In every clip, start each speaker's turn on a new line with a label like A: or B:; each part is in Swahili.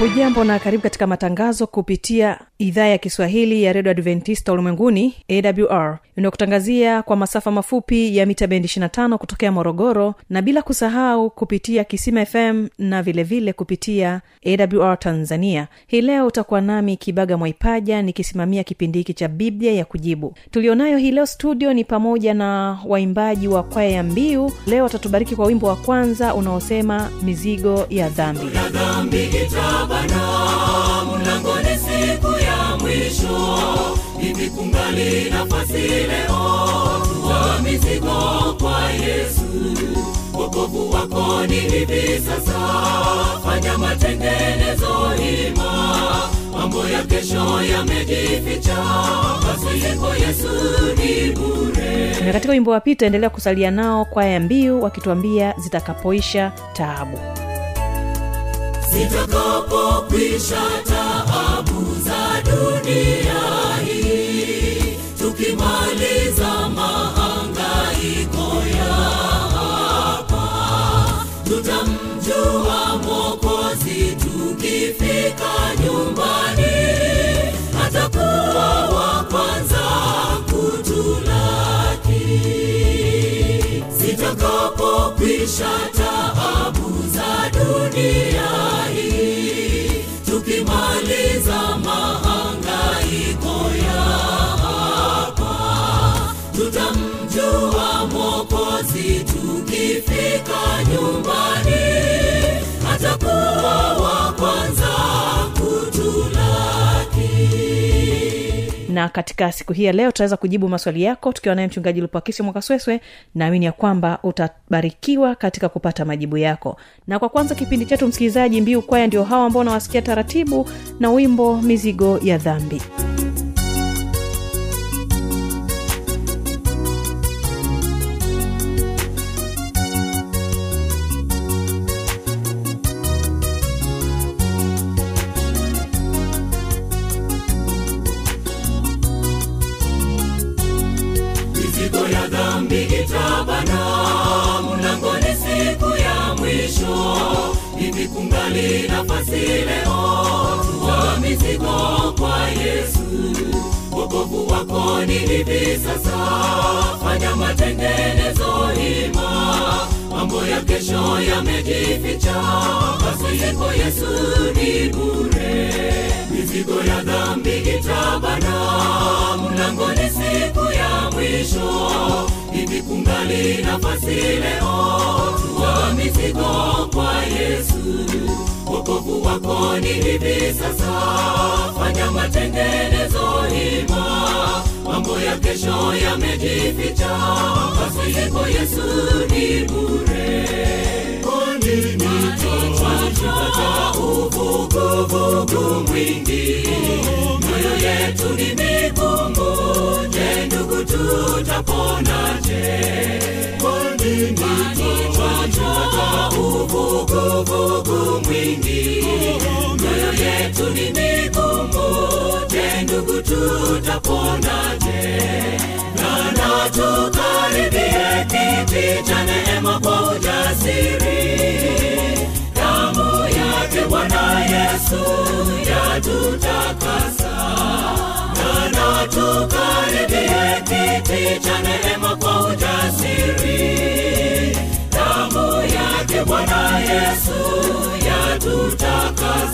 A: hujambo na karibu katika matangazo kupitia idhaa ya kiswahili ya redio adventista ulimwenguni awr inayokutangazia kwa masafa mafupi ya mita bendi 25 kutokea morogoro na bila kusahau kupitia kisima fm na vilevile vile kupitia awr tanzania. Hii leo utakuwa nami kibaga mwaipaja nikisimamia kipindi hiki cha biblia ya kujibu. Tulionayo hii leo studio ni pamoja na waimbaji wa kwaya ya mbiu. Leo watatubariki kwa wimbo wa kwanza unaosema mizigo ya dhambi.
B: Ya dhambi itabana mlangoni siku ya mwisho. Hivi kungali nafasi leo. Tuwa mizigo kwa yesu. Wokovu wako ni hivi sasa. Fanya matengenezo hima. Mambo ya kesho yamejificha. Pasipo yesu ni bure.
A: Na katika wimbo wa pita, endelea kusalia nao kwaya ya mbiu wakituambia zitakapoisha taabu
B: zitakapokwisha taabu za dunia hii tukimaliza mahangaiko ya hapa tutamjua mwokozi tukifika nyumbani atakuwa wa kwanza kutulaki. Zitakapokwisha taabu za dunia
A: na katika siku hii ya leo tutaweza kujibu maswali yako tukiwa naye mchungaji lupakisi mwakasweswe. Naamini ya kwamba utabarikiwa katika kupata majibu yako. Na kwa kwanza kipindi chetu msikilizaji mbiu kwaya ndio hawa ambao unawasikia taratibu na wimbo mizigo ya dhambi
B: hivi sasa fanya matengenezo hima. Mambo ya kesho yamejificha. Pasipo yesu ni bure. Mizigo ya dhambi itabana. Mlangoni siku ya mwisho. Hivi kungali nafasi leo. Tuwa mizigo kwa yesu. Wokovu wako ni hivi sasa. Fanya matengenezo hima mambo ya kesho yamejificha. Pasipo yesu ni bure. Konini uvuguvugu mwingi. Mioyo yetu ni migumu je ndugu tutaponaje twatwata uvuguvugu kwa ujasiri damu yake bwana yesu yatutakasa. Nana tukaribie kiti cha neema kwa ujasiri. Damu yake bwana yesu yatutakasa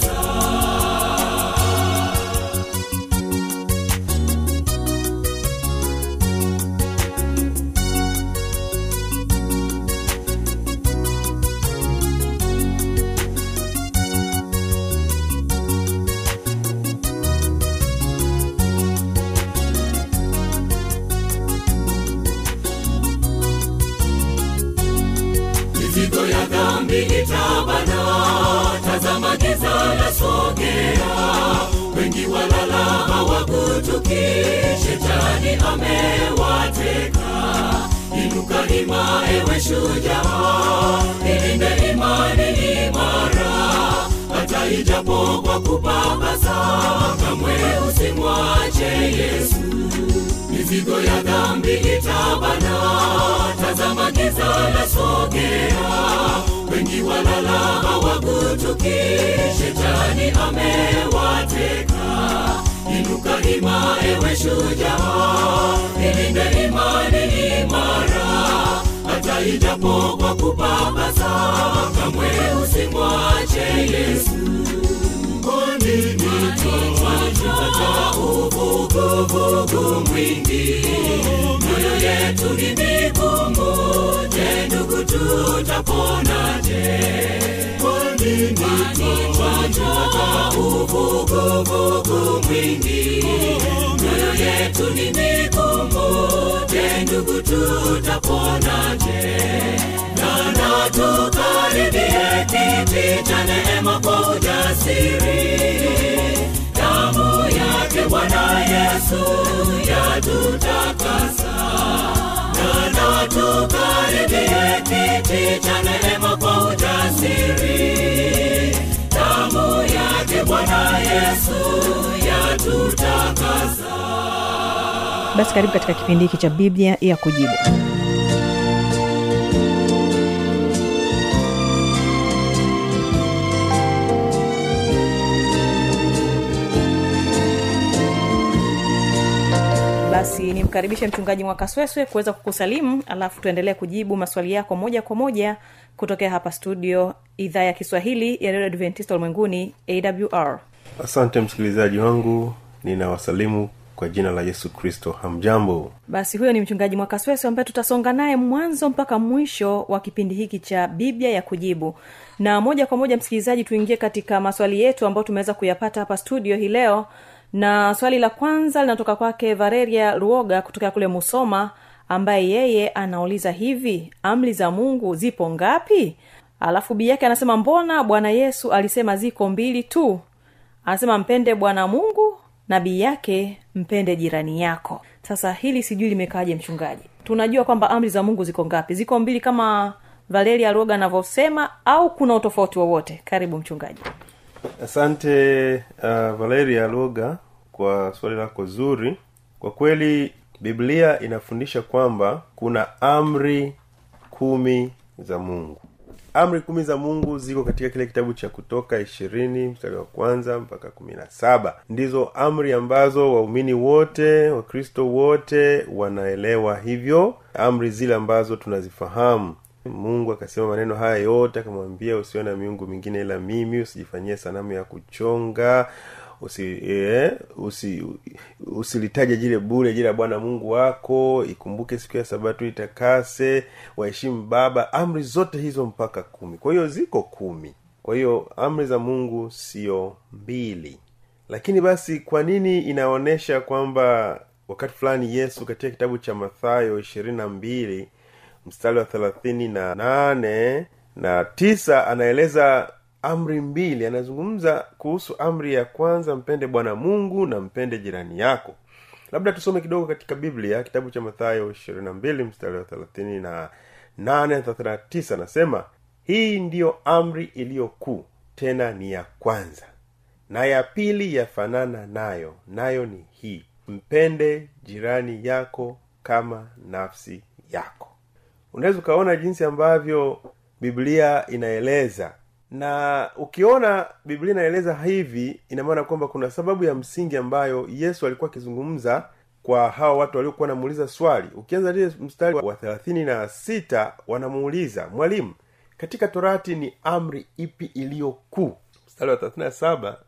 B: ya dhambi itabana. Tazama giza la sogea. Wengi walala hawakutuki shetani amewateka. Inuka ima ewe shujaa. Ilinde imani imara. Hata ijapo kwa kupapasa kamwe usimwache yesu mizigo ya dhambi itabana. Tazama giza la sogea. Wengi walala hawakutuki shetani amewateka. Inuka ima ewe shujaa. Ilinde imani imara. Hata ijapo kwa kupapasa kamwe usimwache yesu. Twataka tutaponaje twataka uvuguvugu mwingi. Mioyo yetu ni migumu je ndugu tutaponaje yesu yatutakasa tukaribie kiti yesu yatutakasa
A: basi karibu katika kipindi hiki cha biblia ya kujibu basi mchungaji mwakasweswe kuweza kukusalimu alafu tuendelee kujibu maswali yako moja kwa moja kutokea hapa studio idhaa ya kiswahili ya redio adventista ulimwenguni awr
C: asante msikilizaji wangu ninawasalimu kwa jina la yesu kristo. Hamjambo.
A: Basi huyo ni mchungaji mwakasweswe ambaye tutasonga naye mwanzo mpaka mwisho wa kipindi hiki cha biblia ya kujibu. Na moja kwa moja msikilizaji tuingie katika maswali yetu ambayo tumeweza kuyapata hapa studio hii leo na swali la kwanza linatoka kwake vareria ruoga kutoka kule musoma ambaye yeye anauliza hivi amri za mungu zipo ngapi? Alafu bii yake anasema mbona bwana yesu alisema ziko mbili tu? Anasema mpende bwana mungu na bii yake mpende jirani yako. Sasa hili sijui limekaaje mchungaji? Tunajua kwamba amri za mungu ziko ngapi? Ziko mbili kama valeria roga anavyosema au kuna utofauti wowote? Karibu mchungaji
C: asante uh, valeria loga kwa swali lako zuri. Kwa kweli biblia inafundisha kwamba kuna amri kumi za mungu. Amri kumi za mungu ziko katika kile kitabu cha kutoka ishirini mstari wa kwanza mpaka kumi na saba. Ndizo amri ambazo waumini wote wakristo wote wanaelewa hivyo. Amri zile ambazo tunazifahamu mungu akasema maneno haya yote akamwambia usiwe na miungu mingine ila mimi usijifanyie sanamu ya kuchonga usi eh, usi usilitaje jile bure jila bwana mungu wako. Ikumbuke siku ya sabato itakase waheshimu baba. Amri zote hizo mpaka kumi. Kwa hiyo ziko kumi. Kwa hiyo amri za mungu sio mbili. Lakini basi kwa nini inaonyesha kwamba wakati fulani yesu katika kitabu cha mathayo ishirini na mbili mstari wa thelathini na nane na tisa anaeleza amri mbili. Anazungumza kuhusu amri ya kwanza mpende bwana mungu na mpende jirani yako. Labda tusome kidogo katika biblia kitabu cha mathayo ishirini na mbili mstari wa thelathini na nane na thelathini tisa. Anasema hii ndiyo amri iliyo kuu tena ni ya kwanza na ya pili yafanana nayo nayo ni hii mpende jirani yako kama nafsi yako unaweza ukaona jinsi ambavyo biblia inaeleza. Na ukiona biblia inaeleza hivi ina maana kwamba kuna sababu ya msingi ambayo yesu alikuwa akizungumza kwa hawa watu waliokuwa wanamuuliza swali. Ukianza lile mstari wa thelathini na sita wanamuuliza mwalimu katika torati ni amri ipi iliyo kuu? Mstari wa thelathini na saba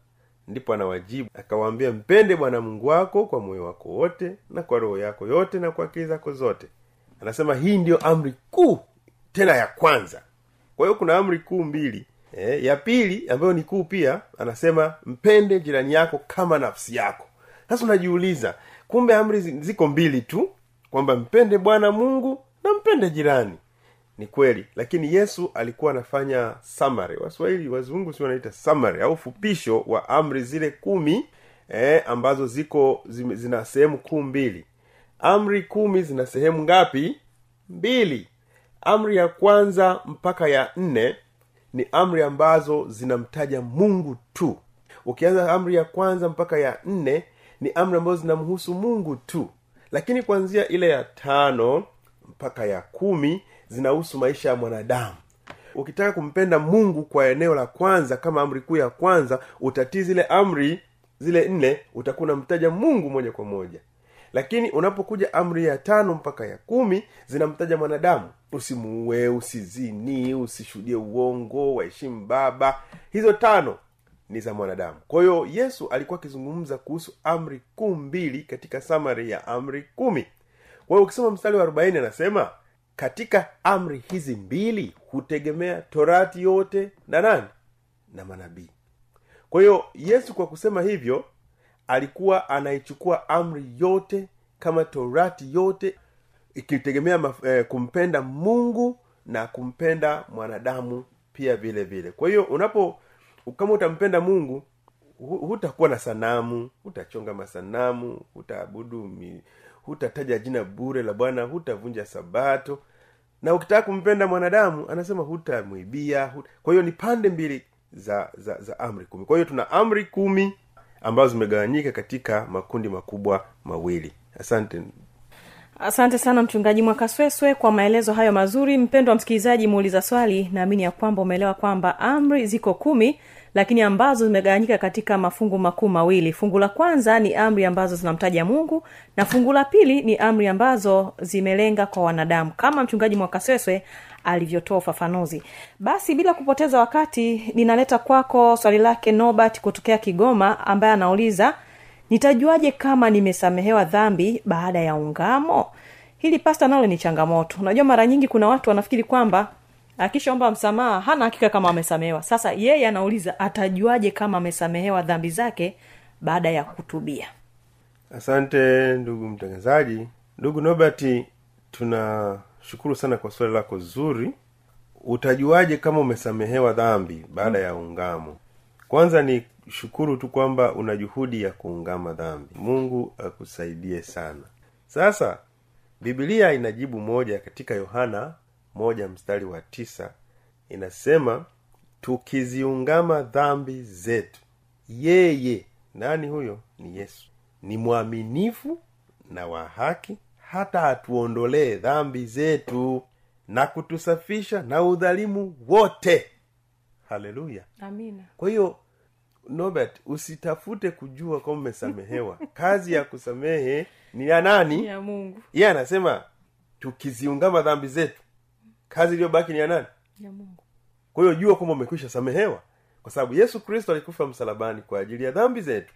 C: ndipo anawajibu akawaambia mpende bwana mungu wako kwa moyo wako wote na kwa roho yako yote na kwa akili zako zote anasema hii ndiyo amri kuu tena ya kwanza. Kwa hiyo kuna amri kuu mbili. E, ya pili ambayo ni kuu pia anasema mpende jirani yako kama nafsi yako. Sasa unajiuliza kumbe amri ziko mbili tu kwamba mpende bwana mungu na mpende jirani. Ni kweli lakini yesu alikuwa anafanya samari waswahili wazungu si wanaita samari au fupisho wa amri zile kumi eh, ambazo ziko zina sehemu kuu mbili amri kumi zina sehemu ngapi? Mbili. Amri ya kwanza mpaka ya nne ni amri ambazo zinamtaja mungu tu. Ukianza amri ya kwanza mpaka ya nne ni amri ambazo zinamhusu mungu tu. Lakini kuanzia ile ya tano mpaka ya kumi zinahusu maisha ya mwanadamu. Ukitaka kumpenda mungu kwa eneo la kwanza kama amri kuu ya kwanza utatii zile amri zile nne utakuwa unamtaja mungu moja kwa moja lakini unapokuja amri ya tano mpaka ya kumi zinamtaja mwanadamu. Usimuue usizini usishuhudie uongo waheshimu baba. Hizo tano ni za mwanadamu. Kwa hiyo yesu alikuwa akizungumza kuhusu amri kuu mbili katika samari ya amri kumi. Kwa hiyo ukisoma mstari wa arobaini anasema katika amri hizi mbili hutegemea torati yote na nani? Na manabii. Kwa hiyo yesu kwa kusema hivyo alikuwa anaichukua amri yote kama torati yote ikitegemea eh, kumpenda mungu na kumpenda mwanadamu pia vile vile. Kwa hiyo unapo kama utampenda mungu hutakuwa na sanamu hutachonga masanamu hutaabudu hutataja jina bure la bwana hutavunja sabato. Na ukitaka kumpenda mwanadamu anasema hutamwibia huta... kwa hiyo ni pande mbili za za za amri kumi. Kwa hiyo tuna amri kumi ambazo zimegawanyika katika makundi makubwa mawili. Asante.
A: Asante sana mchungaji mwakasweswe kwa maelezo hayo mazuri. Mpendo wa msikilizaji muuliza swali. Naamini ya kwamba umeelewa kwamba amri ziko kumi lakini ambazo zimegawanyika katika mafungu makuu mawili. Fungu la kwanza ni amri ambazo zinamtaja mungu na fungu la pili ni amri ambazo zimelenga kwa wanadamu. Kama mchungaji mwakasweswe alivyotoa ufafanuzi. Basi bila kupoteza wakati ninaleta kwako swali lake nobert kutokea kigoma ambaye anauliza nitajuaje kama nimesamehewa dhambi baada ya ungamo? Hili pasta nalo ni changamoto. Unajua mara nyingi kuna watu wanafikiri kwamba akishaomba msamaha hana hakika kama amesamehewa. Sasa yeye anauliza atajuaje kama amesamehewa dhambi zake baada ya kutubia?
C: Asante ndugu mtangazaji. Ndugu nobert tunashukuru sana kwa swali lako zuri. Utajuaje kama umesamehewa dhambi baada ya ungamo? Kwanza ni shukuru tu kwamba una juhudi ya kuungama dhambi. Mungu akusaidie sana. Sasa bibilia inajibu moja katika yohana moja mstari wa tisa. Inasema tukiziungama dhambi zetu yeye nani huyo? Ni yesu. Ni mwaminifu na wa haki hata atuondolee dhambi zetu na kutusafisha na udhalimu wote. Haleluya.
A: Amina.
C: Kwa hiyo nobert usitafute kujua kama umesamehewa. Kazi ya kusamehe ni ya nani?
A: Ya mungu.
C: Iye anasema tukiziungama dhambi zetu kazi iliyobaki ni ya nani?
A: Ya mungu.
C: Kwa hiyo jua kwamba umekwisha samehewa. Kwa sababu yesu kristo alikufa msalabani kwa ajili ya dhambi zetu.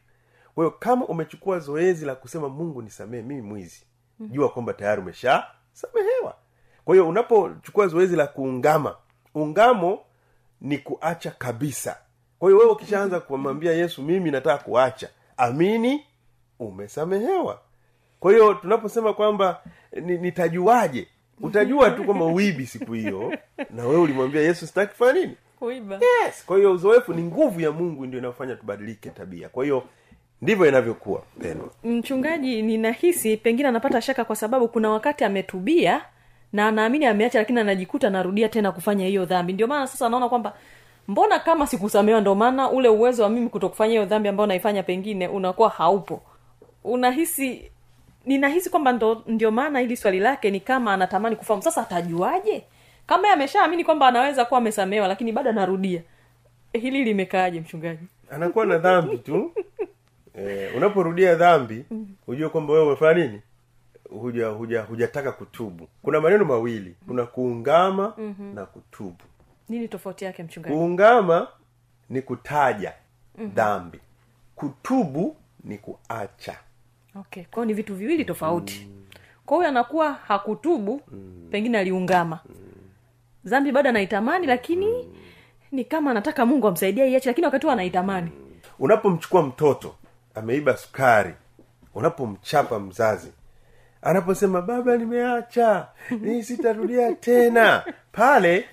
C: Kwa hiyo kama umechukua zoezi la kusema mungu nisamehe mimi mwizi jua kwamba tayari umesha samehewa. Kwa hiyo unapochukua zoezi la kuungama ungamo ni kuacha kabisa. Kwa hiyo wewe ukishaanza kumwambia yesu mimi nataka kuacha amini umesamehewa. Kwa hiyo tunaposema kwamba ni- nitajuaje? Utajua tu kwamba uibi siku hiyo na wewe ulimwambia yesu sitaki kufanya nini?
A: Kuiba.
C: Yes. Kwa hiyo uzoefu ni nguvu ya mungu ndio inayofanya tubadilike tabia. Kwa hiyo ndivyo inavyokuwa pendwa
A: mchungaji ninahisi pengine anapata shaka kwa sababu kuna wakati ametubia na anaamini ameacha lakini anajikuta anarudia tena kufanya hiyo dhambi. Ndio maana sasa anaona kwamba mbona kama sikusamewa ndio maana ule uwezo wa mimi kutokufanya hiyo dhambi ambayo naifanya pengine unakuwa haupo. Unahisi ninahisi kwamba ndo, ndio maana hili swali lake ni kama anatamani kufahamu. Sasa atajuaje? Kama ameshaamini kwamba anaweza kuwa amesamewa lakini bado anarudia. Hili limekaaje mchungaji?
C: Anakuwa na dhambi tu eh, unaporudia dhambi hujue kwamba wewe umefanya nini huja huja hujataka kutubu kuna maneno mawili kuna kuungama mm-hmm. na kutubu
A: nini tofauti yake mchungaji
C: kuungama ni kutaja mm-hmm. dhambi kutubu ni kuacha
A: okay kwao ni vitu viwili tofauti mm. kwa huyo anakuwa hakutubu mm. pengine aliungama mm. dhambi bado anaitamani lakini mm. ni kama anataka mungu amsaidia iache lakini wakati huo anaitamani
C: unapomchukua mtoto ameiba sukari. Unapomchapa mzazi anaposema baba nimeacha ni sitarudia tena. Pale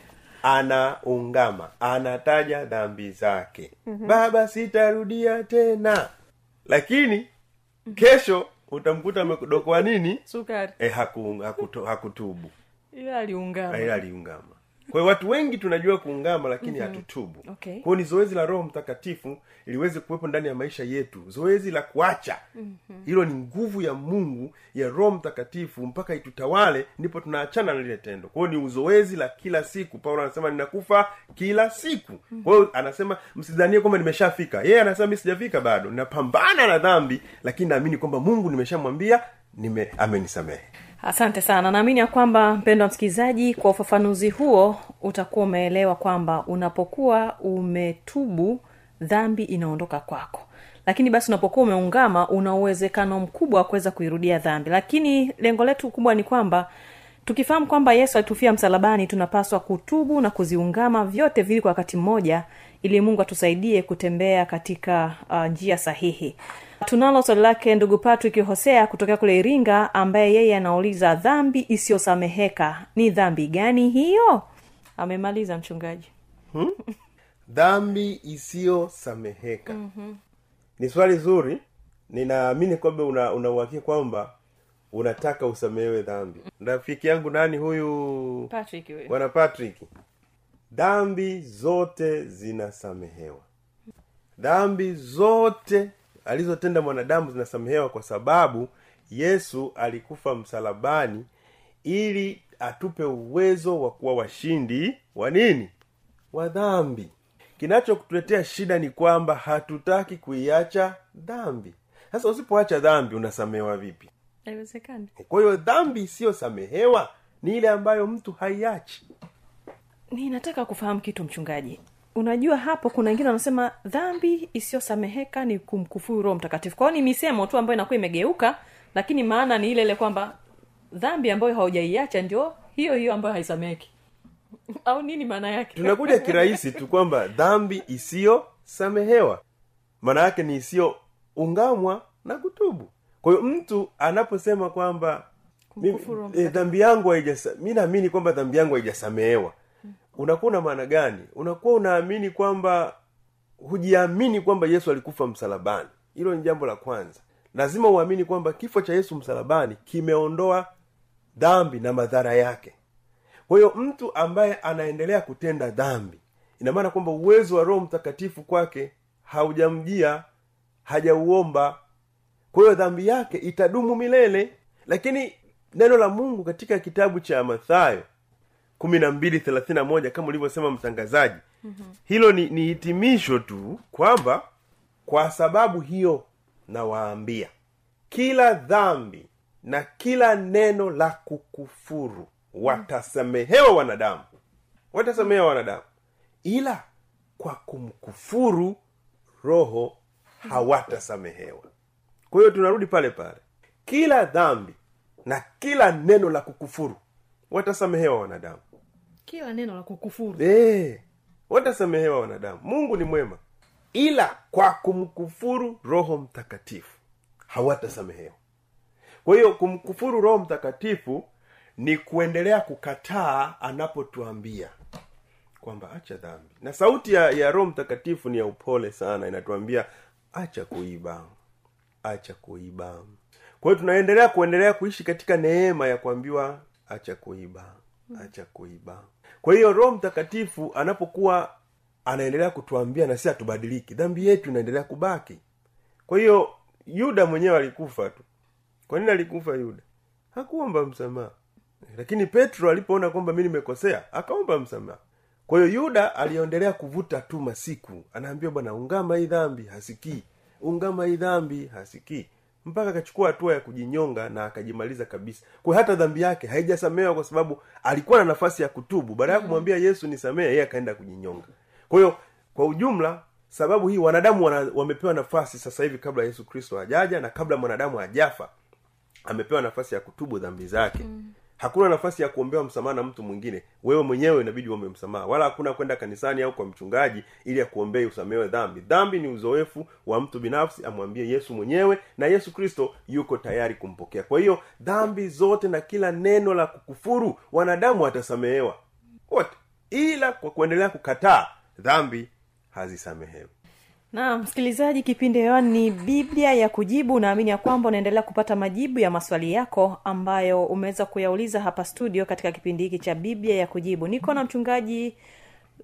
C: anaungama anataja dhambi zake. Baba sitarudia tena. Lakini kesho utamkuta amedokoa nini?
A: Sukari.
C: E, haku, hakutubu.
A: Ila aliungama.
C: Ila aliungama kwa hiyo watu wengi tunajua kuungama lakini hatutubu.
A: Okay.
C: kwao ni zoezi la roho mtakatifu iliweze kuwepo ndani ya maisha yetu. Zoezi la kuacha. Hilo ni nguvu ya mungu ya roho mtakatifu mpaka itutawale ndipo tunaachana na lile tendo. Kwao ni uzoezi la kila siku. Paulo anasema ninakufa kila siku. Mm-hmm. kwao anasema msidhanie kwamba nimeshafika. Yeye anasema mi sijafika bado. Napambana na dhambi lakini naamini kwamba mungu nimeshamwambia nime amenisamehe
A: asante sana. Naamini ya kwamba mpendo wa msikilizaji kwa ufafanuzi huo utakuwa umeelewa kwamba unapokuwa umetubu dhambi inaondoka kwako. Lakini basi unapokuwa umeungama una uwezekano mkubwa wa kuweza kuirudia dhambi. Lakini lengo letu kubwa ni kwamba tukifahamu kwamba yesu alitufia msalabani tunapaswa kutubu na kuziungama vyote vili kwa wakati mmoja ili mungu atusaidie kutembea katika uh, njia sahihi tunalo swali lake ndugu patrick hosea kutokea kule iringa ambaye yeye anauliza dhambi isiyosameheka ni dhambi gani hiyo? Amemaliza mchungaji.
C: Dhambi isiyosameheka. Mm-hmm. ni swali zuri. Ninaamini kwamba una una kwamba unataka usamehewe dhambi. Rafiki yangu nani huyu?
A: Patrick
C: bwana patrick. Dhambi zote zinasamehewa. Dhambi zote alizotenda mwanadamu zinasamehewa kwa sababu yesu alikufa msalabani ili atupe uwezo wa kuwa washindi wa nini? Wa dhambi. Kinachokutuletea shida ni kwamba hatutaki kuiacha dhambi. Sasa usipoacha dhambi unasamehewa vipi?
A: Haiwezekani.
C: Kwa hiyo dhambi isiyosamehewa ni ile ambayo mtu haiachi.
A: Ninataka kufahamu kitu mchungaji unajua hapo kuna wengine wanasema dhambi isiyosameheka ni kumkufuru roho mtakatifu. Kwao ni misemo tu ambayo inakuwa imegeuka lakini maana ni ile ile kwamba dhambi ambayo haujaiacha ndio hiyo hiyo ambayo haisameheki. Au nini maana yake?
C: Tunakuja kirahisi tu kwamba dhambi isiyosamehewa maana yake ni isiyoungamwa na kutubu. Kwa hiyo mtu anaposema kwamba eh, dhambi yangu haijasa mi naamini kwamba dhambi yangu haijasamehewa unakuwa una maana gani? Unakuwa unaamini kwamba hujiamini kwamba yesu alikufa msalabani. Hilo ni jambo la kwanza. Lazima uamini kwamba kifo cha yesu msalabani kimeondoa dhambi na madhara yake. Kwa hiyo mtu ambaye anaendelea kutenda dhambi ina maana kwamba uwezo wa roho mtakatifu kwake haujamjia hajauomba. Kwa hiyo dhambi yake itadumu milele. Lakini neno la mungu katika kitabu cha mathayo kumi na mbili thelathini na moja kama ulivyosema mtangazaji. Mm-hmm. hilo ni, ni hitimisho tu kwamba kwa sababu hiyo nawaambia kila dhambi na kila neno la kukufuru watasamehewa wanadamu. Watasamehewa wanadamu. Ila kwa kumkufuru roho hawatasamehewa. Kwa hiyo tunarudi pale pale. Kila dhambi na kila neno la kukufuru watasamehewa wanadamu
A: kila neno la kukufuru.
C: Eh, watasamehewa wanadamu. Mungu ni mwema. Ila kwa kumkufuru roho mtakatifu hawatasamehewa. Kwa hiyo kumkufuru roho mtakatifu ni kuendelea kukataa anapotuambia kwamba acha dhambi. Na sauti ya, ya roho mtakatifu ni ya upole sana inatuambia acha kuiba. Acha kuiba. Kwa hiyo tunaendelea kuendelea kuishi katika neema ya kuambiwa acha kuiba acha kuiba. Kwa hiyo roho mtakatifu anapokuwa anaendelea kutuambia na si hatubadiliki dhambi yetu inaendelea kubaki. Kwa hiyo yuda mwenyewe alikufa tu. Kwa nini alikufa yuda? Hakuomba msamaha. Lakini petro alipoona kwamba mi nimekosea akaomba msamaha. Kwa hiyo yuda aliendelea kuvuta tu masiku. Anaambia bwana ungama hii dhambi hasikii. Ungama hii dhambi hasikii mpaka akachukua hatua ya kujinyonga na akajimaliza kabisa. Kwa hata dhambi yake haijasamehewa kwa sababu alikuwa na nafasi ya kutubu. Baada ya kumwambia yesu nisamehe yeye akaenda kujinyonga. Kwa hiyo kwa ujumla sababu hii wanadamu wana, wamepewa nafasi sasa hivi kabla yesu kristo hajaja na kabla mwanadamu hajafa amepewa nafasi ya kutubu dhambi zake. Mm. Hakuna nafasi ya kuombewa msamaha na mtu mwingine. Wewe mwenyewe inabidi uombe msamaha. Wala hakuna kwenda kanisani au kwa mchungaji ili akuombee usamewe dhambi. Dhambi ni uzoefu wa mtu binafsi amwambie yesu mwenyewe na yesu kristo yuko tayari kumpokea. Kwa hiyo dhambi zote na kila neno la kukufuru wanadamu watasamehewa. Wote. Ila kwa kuendelea kukataa dhambi hazisamehewi
A: na msikilizaji kipindi hewani ni biblia ya kujibu. Naamini ya kwamba unaendelea kupata majibu ya maswali yako ambayo umeweza kuyauliza hapa studio katika kipindi hiki cha biblia ya kujibu. Niko na mchungaji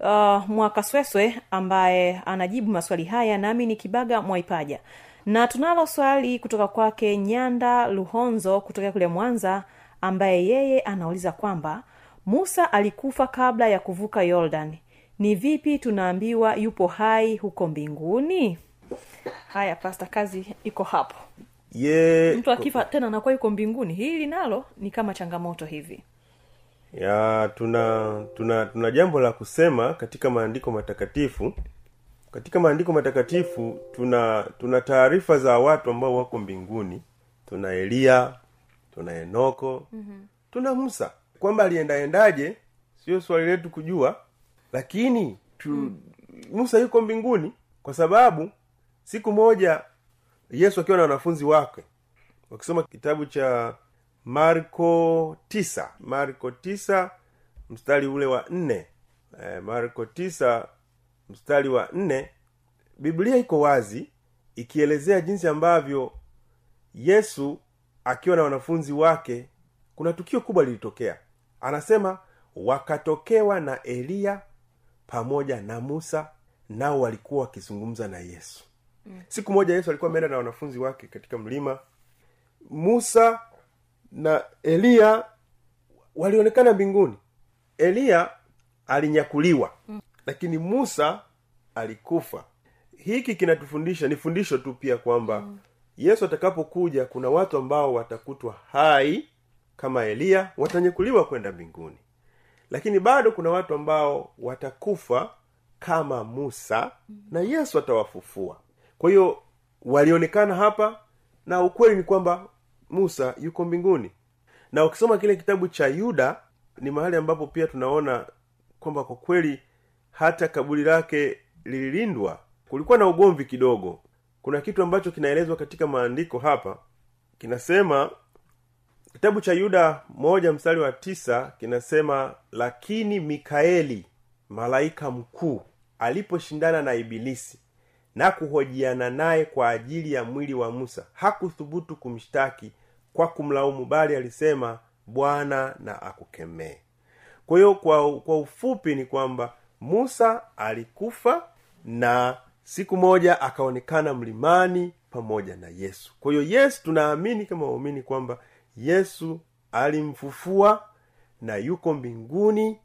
A: uh, mwakasweswe ambaye anajibu maswali haya nami ni kibaga mwaipaja. Na tunalo swali kutoka kwake nyanda luhonzo kutokea kule mwanza ambaye yeye anauliza kwamba musa alikufa kabla ya kuvuka yordan ni vipi tunaambiwa yupo hai huko mbinguni? Haya pasta kazi iko hapo.
C: Yeah.
A: mtu akifa tena anakuwa yuko mbinguni. Hili nalo ni kama changamoto hivi.
C: Ya tuna tuna tuna jambo la kusema katika maandiko matakatifu. Katika maandiko matakatifu tuna tuna taarifa za watu ambao wako mbinguni. Tuna eliya tuna enoko. Mm-hmm. tuna musa. Kwamba aliendaendaje sio swali letu kujua lakini tu, mm. musa yuko mbinguni kwa sababu siku moja yesu akiwa na wanafunzi wake wakisoma kitabu cha marko tisa marko tisa mstari ule wa nne. E, marko tisa mstari wa nne. Biblia iko wazi ikielezea jinsi ambavyo yesu akiwa na wanafunzi wake kuna tukio kubwa lilitokea. Anasema wakatokewa na eliya pamoja na musa nao walikuwa wakizungumza na yesu mm. siku moja yesu alikuwa ameenda na wanafunzi wake katika mlima musa na eliya walionekana mbinguni eliya alinyakuliwa mm. lakini musa alikufa hiki kinatufundisha ni fundisho tu pia kwamba mm. yesu atakapokuja kuna watu ambao watakutwa hai kama eliya watanyakuliwa kwenda mbinguni lakini bado kuna watu ambao watakufa kama musa na yesu atawafufua. Kwa hiyo walionekana hapa na ukweli ni kwamba musa yuko mbinguni. Na ukisoma kile kitabu cha yuda ni mahali ambapo pia tunaona kwamba kwa kweli hata kaburi lake lililindwa. Kulikuwa na ugomvi kidogo. Kuna kitu ambacho kinaelezwa katika maandiko hapa. Kinasema kitabu cha yuda moja mstari wa tisa kinasema lakini mikaeli malaika mkuu aliposhindana na ibilisi na kuhojiana naye kwa ajili ya mwili wa musa hakuthubutu kumshtaki kwa kumlaumu bali alisema bwana na akukemee kwa hiyo kwa, ufupi ni kwamba musa alikufa na siku moja akaonekana mlimani pamoja na yesu. Kwa hiyo yesu tunaamini kama waumini kwamba yesu alimfufua na yuko mbinguni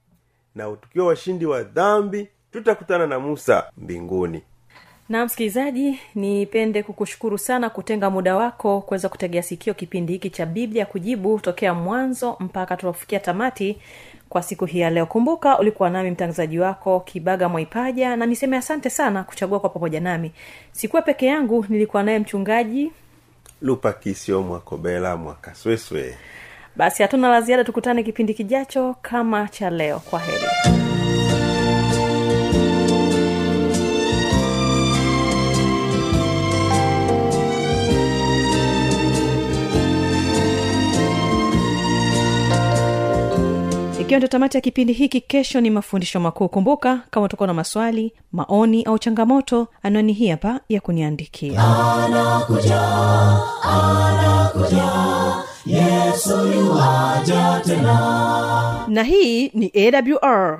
C: na tukiwa washindi wa dhambi tutakutana na musa mbinguni.
A: Na msikilizaji nipende kukushukuru sana kutenga muda wako kuweza kutegea sikio kipindi hiki cha biblia kujibu tokea mwanzo mpaka tunafikia tamati kwa siku hii ya leo. Kumbuka ulikuwa nami mtangazaji wako kibaga mwaipaja na niseme asante sana kuchagua kwa pamoja nami. Sikuwa peke yangu nilikuwa naye mchungaji
C: lupakisio mwakobela mwakasweswe.
A: Basi hatuna la ziada tukutane kipindi kijacho kama cha leo. Kwa heri ikiwa ndio tamati ya kipindi hiki kesho ni mafundisho makuu. Kumbuka kama utakuwa na maswali maoni au changamoto anwani hii hapa ya kuniandikia.
B: Yuwaja tena.
A: Na hii ni awr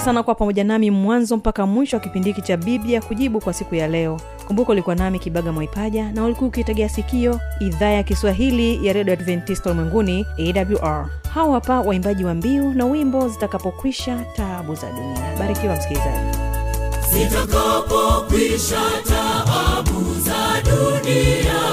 A: asante sana kwa pamoja nami mwanzo mpaka mwisho wa kipindi hiki cha biblia kujibu kwa siku ya leo. Kumbuka ulikuwa nami kibaga mwaipaja na ulikuwa ukitegea sikio idhaa ya kiswahili ya redio adventista ulimwenguni awr hawa hapa waimbaji wa mbiu na wimbo zitakapokwisha taabu za dunia. Barikiwa msikilizaji.
B: Zitakapokwisha taabu za dunia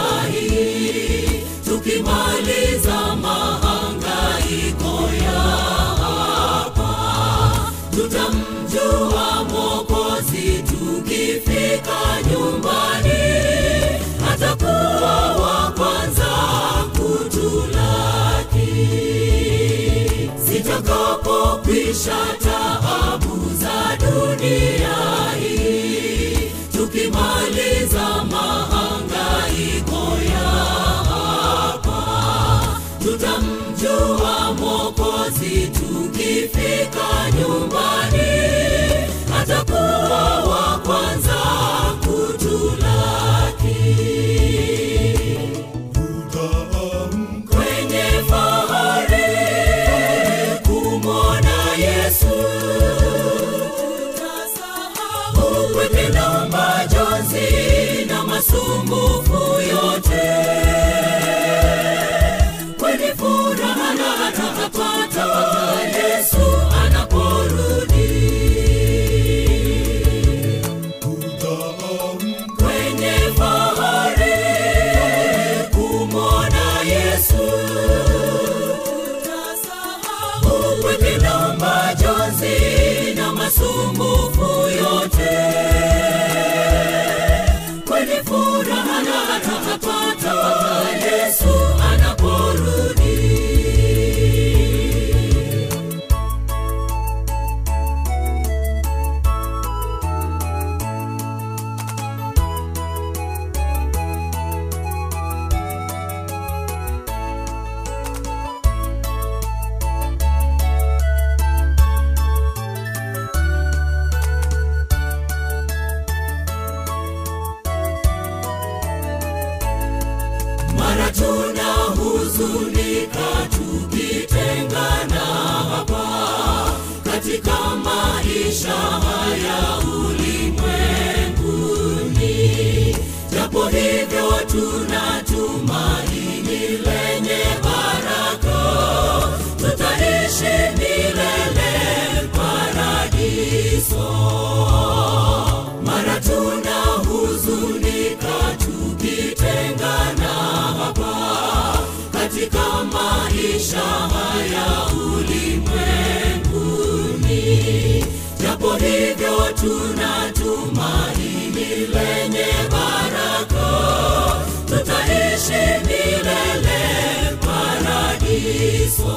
B: zitakapokwisha taabu za dunia hii tukimaliza mahangaiko ya hapa. Tutamjua mwokozi tukifika nyumbani atakuwa wa kwanza masumbufu yote. Kweni furaha na atapata yesu anaporudi. Kwenye fahari kumona yesu. Upweke na majonzi na masumbufu maisha haya ulimwenguni. Japo hivyo tuna tumaini lenye baraka. Tutaishi milele paradiso.